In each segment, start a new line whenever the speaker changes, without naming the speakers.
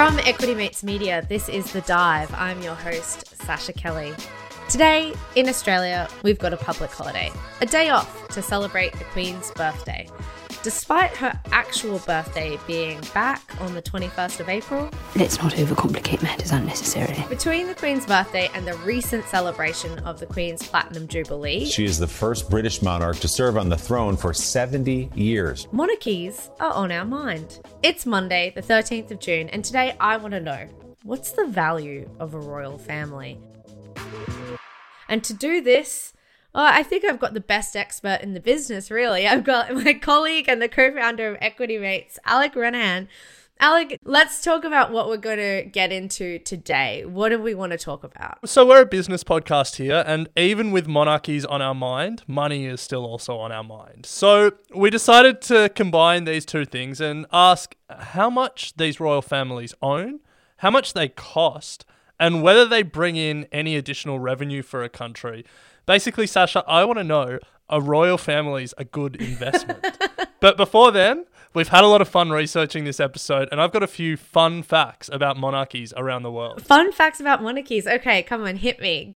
From Equity Mates Media, this is The Dive. I'm your host, Sascha Kelly. Today, in Australia, we've got a public holiday, a day off to celebrate the Queen's birthday. Despite her actual birthday being back on the 21st of April,
Let's not overcomplicate matters unnecessarily.
between the Queen's birthday and the recent celebration of the Queen's Platinum Jubilee,
She is the first British monarch to serve on the throne for 70 years.
monarchies are on our mind. It's Monday, the 13th of June, and today I want to know what's the value of a royal family? And to do this, oh, I think I've got the best expert in the business, really. I've got my colleague and the co founder of Equity Mates, Alec Renehan. Alec, let's talk about what we're going to get into today. What do we want to talk about?
So we're a business podcast here, and even with monarchies on our mind, money is still also on our mind. So we decided to combine these two things and ask how much these royal families own, how much they cost, and whether they bring in any additional revenue for a country. Basically, Sascha, I want to know are royal families a good investment? but before then, we've had a lot of fun researching this episode, and I've got a few fun facts about monarchies around the world.
Fun facts about monarchies. Okay, come on, hit me.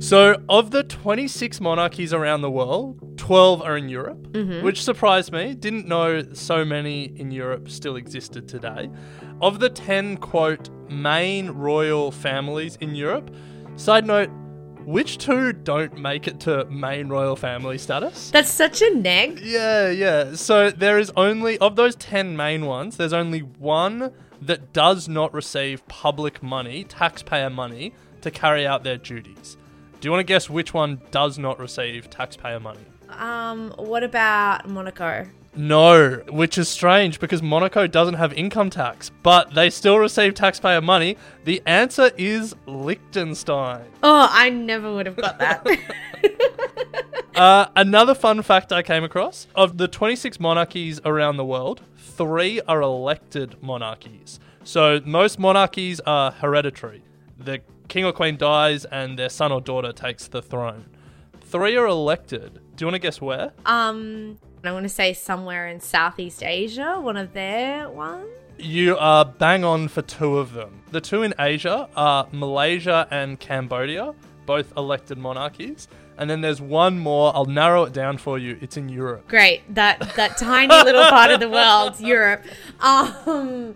So, of the 26 monarchies around the world, 12 are in Europe, mm-hmm. which surprised me. Didn't know so many in Europe still existed today. Of the 10, quote, main royal families in Europe, side note, which two don't make it to main royal family status?
That's such a neg.
Yeah, yeah. So there is only, of those 10 main ones, there's only one that does not receive public money, taxpayer money, to carry out their duties. Do you want to guess which one does not receive taxpayer money?
Um, what about Monaco?
No, which is strange because Monaco doesn't have income tax, but they still receive taxpayer money. The answer is Liechtenstein.
Oh, I never would have got that.
Uh, another fun fact I came across of the 26 monarchies around the world, three are elected monarchies. So most monarchies are hereditary. The king or queen dies and their son or daughter takes the throne. Three are elected. Do you want to guess where?
um, I want to say somewhere in Southeast Asia, one of their ones.
You are bang on for two of them. The two in Asia are Malaysia and Cambodia, both elected monarchies. And then there's one more. I'll narrow it down for you. It's in Europe.
Great, that that tiny little part of the world, Europe. Um,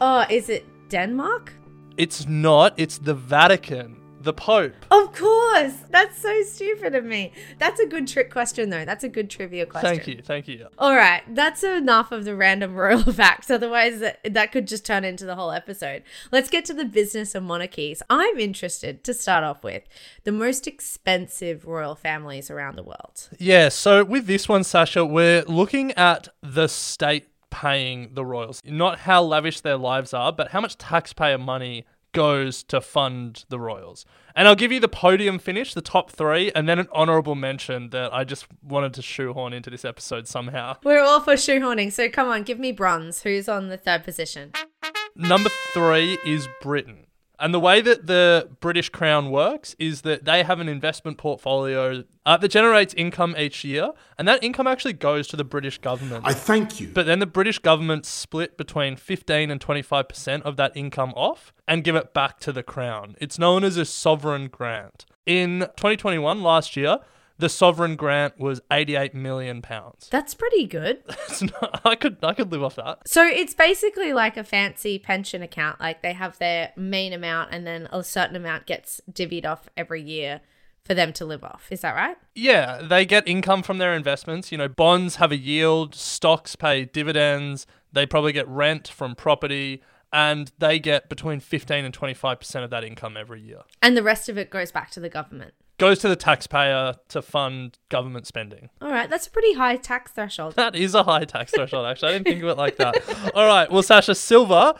oh, is it Denmark?
It's not. It's the Vatican, the Pope.
Of course. That's so stupid of me. That's a good trick question, though. That's a good trivia question.
Thank you, thank you.
All right, that's enough of the random royal facts. Otherwise, that, that could just turn into the whole episode. Let's get to the business of monarchies. I'm interested to start off with the most expensive royal families around the world.
Yeah. So with this one, Sascha, we're looking at the state paying the royals, not how lavish their lives are, but how much taxpayer money goes to fund the royals. And I'll give you the podium finish, the top three, and then an honorable mention that I just wanted to shoehorn into this episode somehow.
We're all for shoehorning, so come on, give me bronze. Who's on the third position?
Number three is Britain. And the way that the British Crown works is that they have an investment portfolio uh, that generates income each year, and that income actually goes to the British government.
I thank you.
But then the British government split between 15 and 25% of that income off and give it back to the Crown. It's known as a sovereign grant. In 2021, last year, the sovereign grant was 88 million pounds.
That's pretty good.
It's not- I could I could live off that.
So it's basically like a fancy pension account. Like they have their main amount and then a certain amount gets divvied off every year for them to live off. Is that right?
Yeah, they get income from their investments. You know, bonds have a yield, stocks pay dividends, they probably get rent from property, and they get between 15 and 25% of that income every year.
And the rest of it goes back to the government.
Goes to the taxpayer to fund government spending.
All right, that's a pretty high tax threshold.
That is a high tax threshold, actually. I didn't think of it like that. All right, well, Sascha, silver.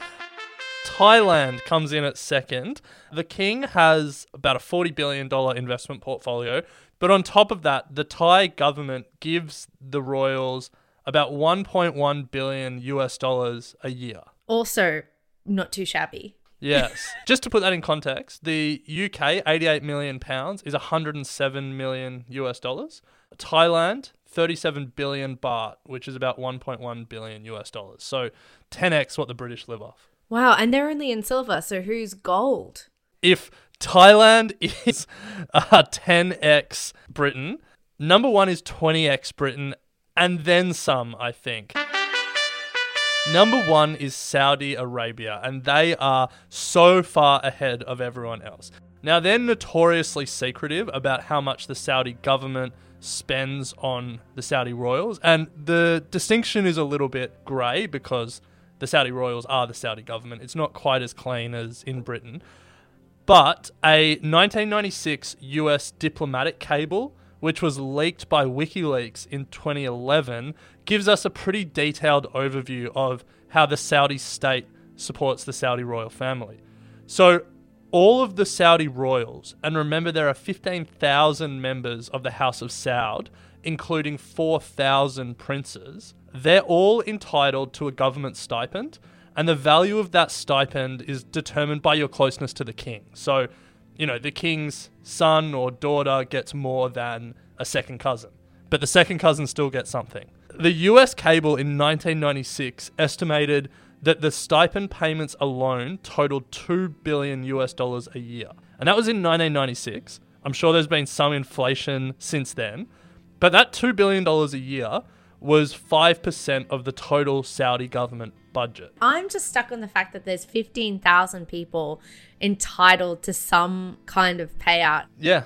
Thailand comes in at second. The king has about a $40 billion investment portfolio. But on top of that, the Thai government gives the royals about 1.1 billion US dollars a year.
Also, not too shabby.
Yes. Just to put that in context, the UK, 88 million pounds, is 107 million US dollars. Thailand, 37 billion baht, which is about 1.1 billion US dollars. So 10x what the British live off.
Wow, and they're only in silver, so who's gold?
If Thailand is uh, 10x Britain, number one is 20x Britain, and then some, I think. Number one is Saudi Arabia, and they are so far ahead of everyone else. Now, they're notoriously secretive about how much the Saudi government spends on the Saudi royals, and the distinction is a little bit grey because the Saudi royals are the Saudi government. It's not quite as clean as in Britain. But a 1996 US diplomatic cable, which was leaked by WikiLeaks in 2011, gives us a pretty detailed overview of how the Saudi state supports the Saudi royal family. So, all of the Saudi royals, and remember there are 15,000 members of the House of Saud, including 4,000 princes, they're all entitled to a government stipend, and the value of that stipend is determined by your closeness to the king. So, you know, the king's son or daughter gets more than a second cousin, but the second cousin still gets something. The US cable in 1996 estimated that the stipend payments alone totaled 2 billion US dollars a year. And that was in 1996. I'm sure there's been some inflation since then, but that 2 billion dollars a year was 5% of the total Saudi government budget.
I'm just stuck on the fact that there's 15,000 people entitled to some kind of payout.
Yeah,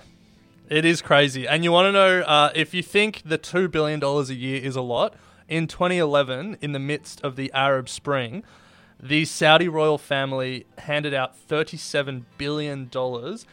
it is crazy. And you want to know uh, if you think the $2 billion a year is a lot, in 2011, in the midst of the Arab Spring, the Saudi royal family handed out $37 billion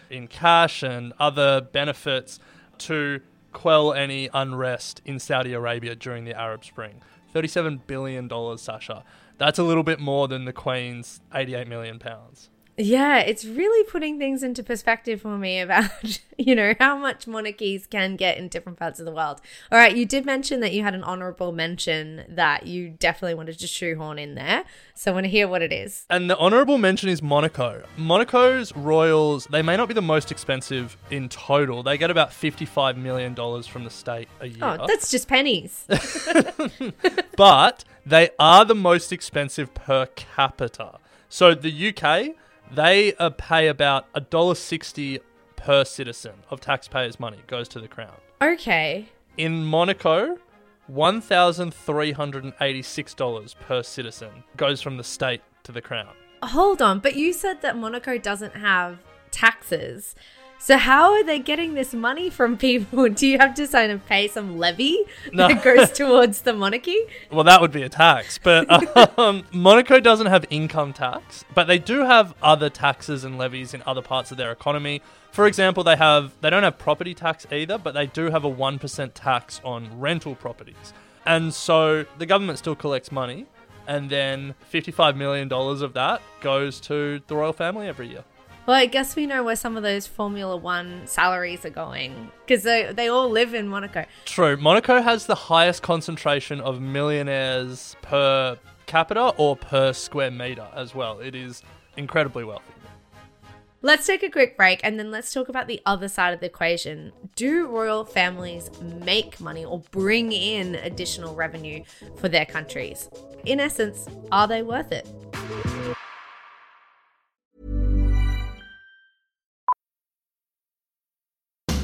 in cash and other benefits to quell any unrest in Saudi Arabia during the Arab Spring. $37 billion, Sascha. That's a little bit more than the Queen's 88 million pounds.
Yeah, it's really putting things into perspective for me about, you know, how much monarchies can get in different parts of the world. All right, you did mention that you had an honorable mention that you definitely wanted to shoehorn in there. So I want to hear what it is.
And the honorable mention is Monaco. Monaco's royals, they may not be the most expensive in total. They get about $55 million from the state a year.
Oh, that's just pennies.
but they are the most expensive per capita. So the UK, they uh, pay about a dollar sixty per citizen of taxpayers' money goes to the crown.
okay.
In Monaco, one thousand three hundred and eighty-six dollars per citizen goes from the state to the crown.
Hold on, but you said that Monaco doesn't have taxes. So how are they getting this money from people? Do you have to sign of pay some levy
No.
that goes towards the monarchy?
Well, that would be a tax, but um, Monaco doesn't have income tax, but they do have other taxes and levies in other parts of their economy. For example, they have they don't have property tax either, but they do have a one percent tax on rental properties, and so the government still collects money, and then fifty-five million dollars of that goes to the royal family every year.
Well, I guess we know where some of those Formula One salaries are going because they, they all live in Monaco.
True. Monaco has the highest concentration of millionaires per capita or per square meter as well. It is incredibly wealthy.
Let's take a quick break and then let's talk about the other side of the equation. Do royal families make money or bring in additional revenue for their countries? In essence, are they worth it?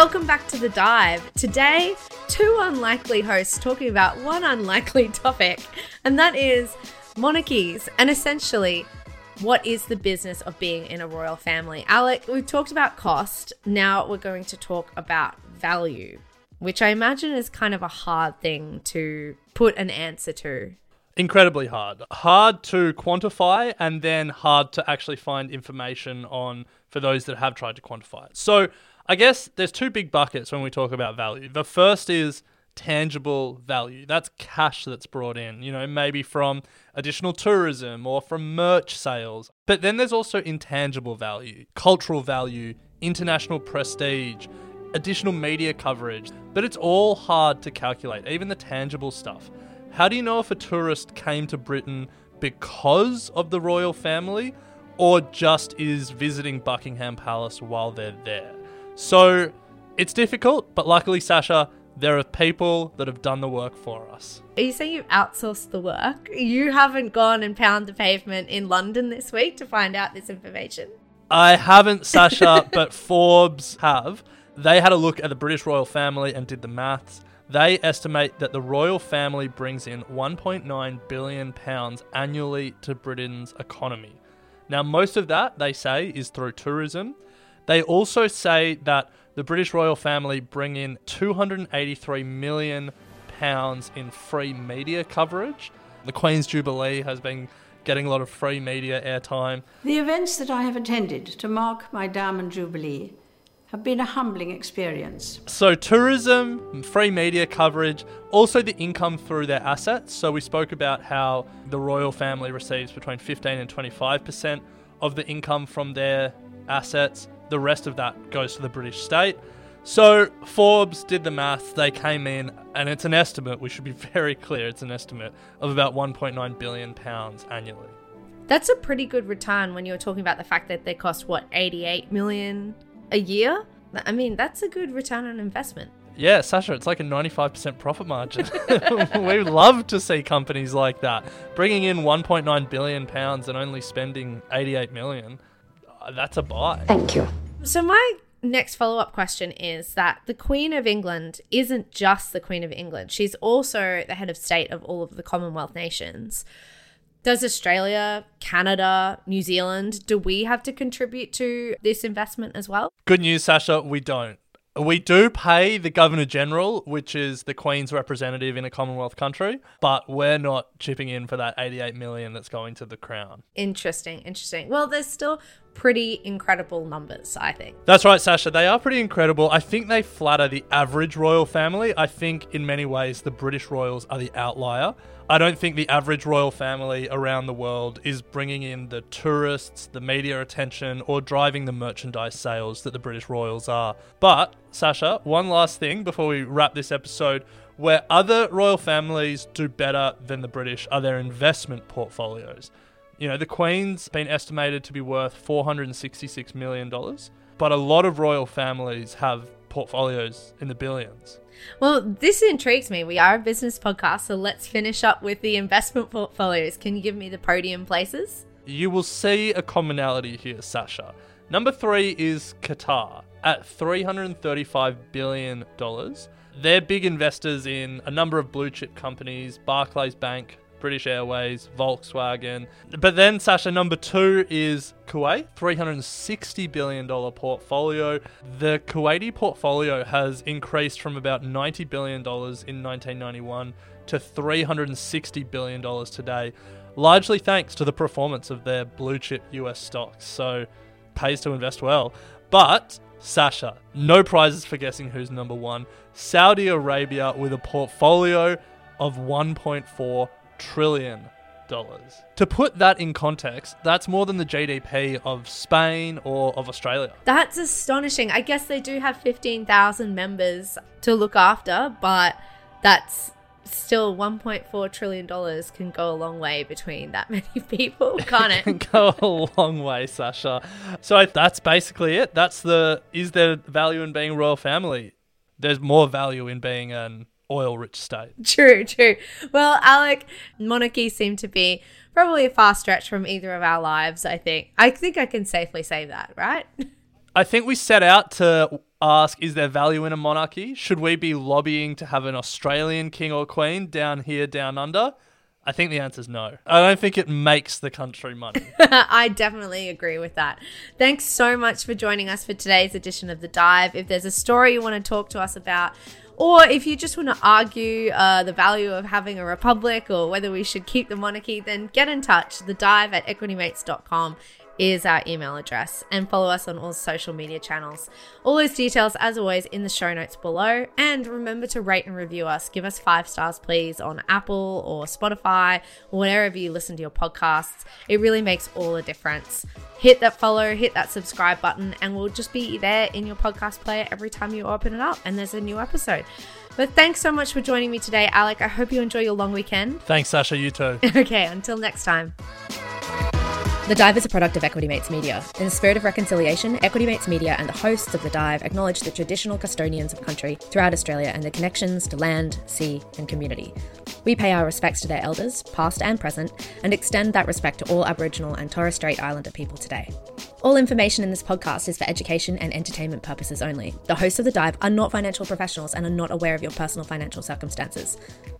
Welcome back to the dive. Today, two unlikely hosts talking about one unlikely topic, and that is monarchies and essentially what is the business of being in a royal family. Alec, we've talked about cost. Now we're going to talk about value, which I imagine is kind of a hard thing to put an answer to.
Incredibly hard. Hard to quantify and then hard to actually find information on for those that have tried to quantify it. So, I guess there's two big buckets when we talk about value. The first is tangible value. That's cash that's brought in, you know, maybe from additional tourism or from merch sales. But then there's also intangible value, cultural value, international prestige, additional media coverage. But it's all hard to calculate, even the tangible stuff. How do you know if a tourist came to Britain because of the royal family or just is visiting Buckingham Palace while they're there? So it's difficult, but luckily, Sascha, there are people that have done the work for us.
Are you saying you've outsourced the work? You haven't gone and pound the pavement in London this week to find out this information?
I haven't, Sascha, but Forbes have. They had a look at the British royal family and did the maths. They estimate that the royal family brings in 1.9 billion pounds annually to Britain's economy. Now, most of that, they say, is through tourism. They also say that the British royal family bring in 283 million pounds in free media coverage. The Queen's Jubilee has been getting a lot of free media airtime.
The events that I have attended to mark my Diamond Jubilee have been a humbling experience.
So, tourism, free media coverage, also the income through their assets. So, we spoke about how the royal family receives between 15 and 25% of the income from their assets. The rest of that goes to the British state. So, Forbes did the maths. They came in, and it's an estimate. We should be very clear. It's an estimate of about 1.9 billion pounds annually.
That's a pretty good return when you're talking about the fact that they cost what 88 million a year. I mean, that's a good return on investment.
Yeah, Sascha, it's like a 95% profit margin. we love to see companies like that bringing in 1.9 billion pounds and only spending 88 million. Uh, That's a buy.
Thank you.
So my next follow-up question is that the Queen of England isn't just the Queen of England. She's also the head of state of all of the Commonwealth nations. Does Australia, Canada, New Zealand, do we have to contribute to this investment as well?
Good news, Sascha, we don't. We do pay the Governor General, which is the Queen's representative in a Commonwealth country, but we're not chipping in for that 88 million that's going to the Crown.
Interesting, interesting. Well, there's still pretty incredible numbers, I think.
That's right, Sascha. They are pretty incredible. I think they flatter the average royal family. I think in many ways the British royals are the outlier. I don't think the average royal family around the world is bringing in the tourists, the media attention, or driving the merchandise sales that the British royals are. But, Sascha, one last thing before we wrap this episode. Where other royal families do better than the British are their investment portfolios. You know, the Queen's been estimated to be worth $466 million, but a lot of royal families have portfolios in the billions.
Well, this intrigues me. We are a business podcast, so let's finish up with the investment portfolios. Can you give me the podium places?
You will see a commonality here, Sascha. Number three is Qatar at $335 billion. They're big investors in a number of blue chip companies, Barclays Bank, British Airways, Volkswagen. But then, Sascha, number two is Kuwait, $360 billion portfolio. The Kuwaiti portfolio has increased from about $90 billion in 1991 to $360 billion today, largely thanks to the performance of their blue chip US stocks. So, pays to invest well. But, Sascha, no prizes for guessing who's number one. Saudi Arabia with a portfolio of 1.4 trillion dollars. To put that in context, that's more than the GDP of Spain or of Australia.
That's astonishing. I guess they do have 15,000 members to look after, but that's still 1.4 trillion dollars can go a long way between that many people, can't it?
Can go a long way, Sascha. So that's basically it. That's the is there value in being a royal family? There's more value in being an oil rich state.
True, true. Well, Alec, monarchies seem to be probably a far stretch from either of our lives, I think. I think I can safely say that, right?
I think we set out to ask is there value in a monarchy? Should we be lobbying to have an Australian king or queen down here, down under? I think the answer is no. I don't think it makes the country money.
I definitely agree with that. Thanks so much for joining us for today's edition of The Dive. If there's a story you want to talk to us about, or if you just want to argue uh, the value of having a republic or whether we should keep the monarchy, then get in touch. The dive at equitymates.com is our email address. And follow us on all social media channels. All those details, as always, in the show notes below. And remember to rate and review us. Give us five stars, please, on Apple or Spotify or wherever you listen to your podcasts. It really makes all the difference. Hit that follow, hit that subscribe button, and we'll just be there in your podcast player every time you open it up and there's a new episode. But thanks so much for joining me today, Alec. I hope you enjoy your long weekend.
Thanks, Sascha. You too.
okay, until next time.
The Dive is a product of Equity Mates Media. In the spirit of reconciliation, Equity Mates Media and the hosts of The Dive acknowledge the traditional custodians of country throughout Australia and their connections to land, sea, and community. We pay our respects to their elders, past and present, and extend that respect to all Aboriginal and Torres Strait Islander people today. All information in this podcast is for education and entertainment purposes only. The hosts of The Dive are not financial professionals and are not aware of your personal financial circumstances.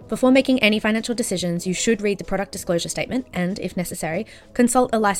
Before making any financial decisions, you should read the product disclosure statement and, if necessary, consult a licensed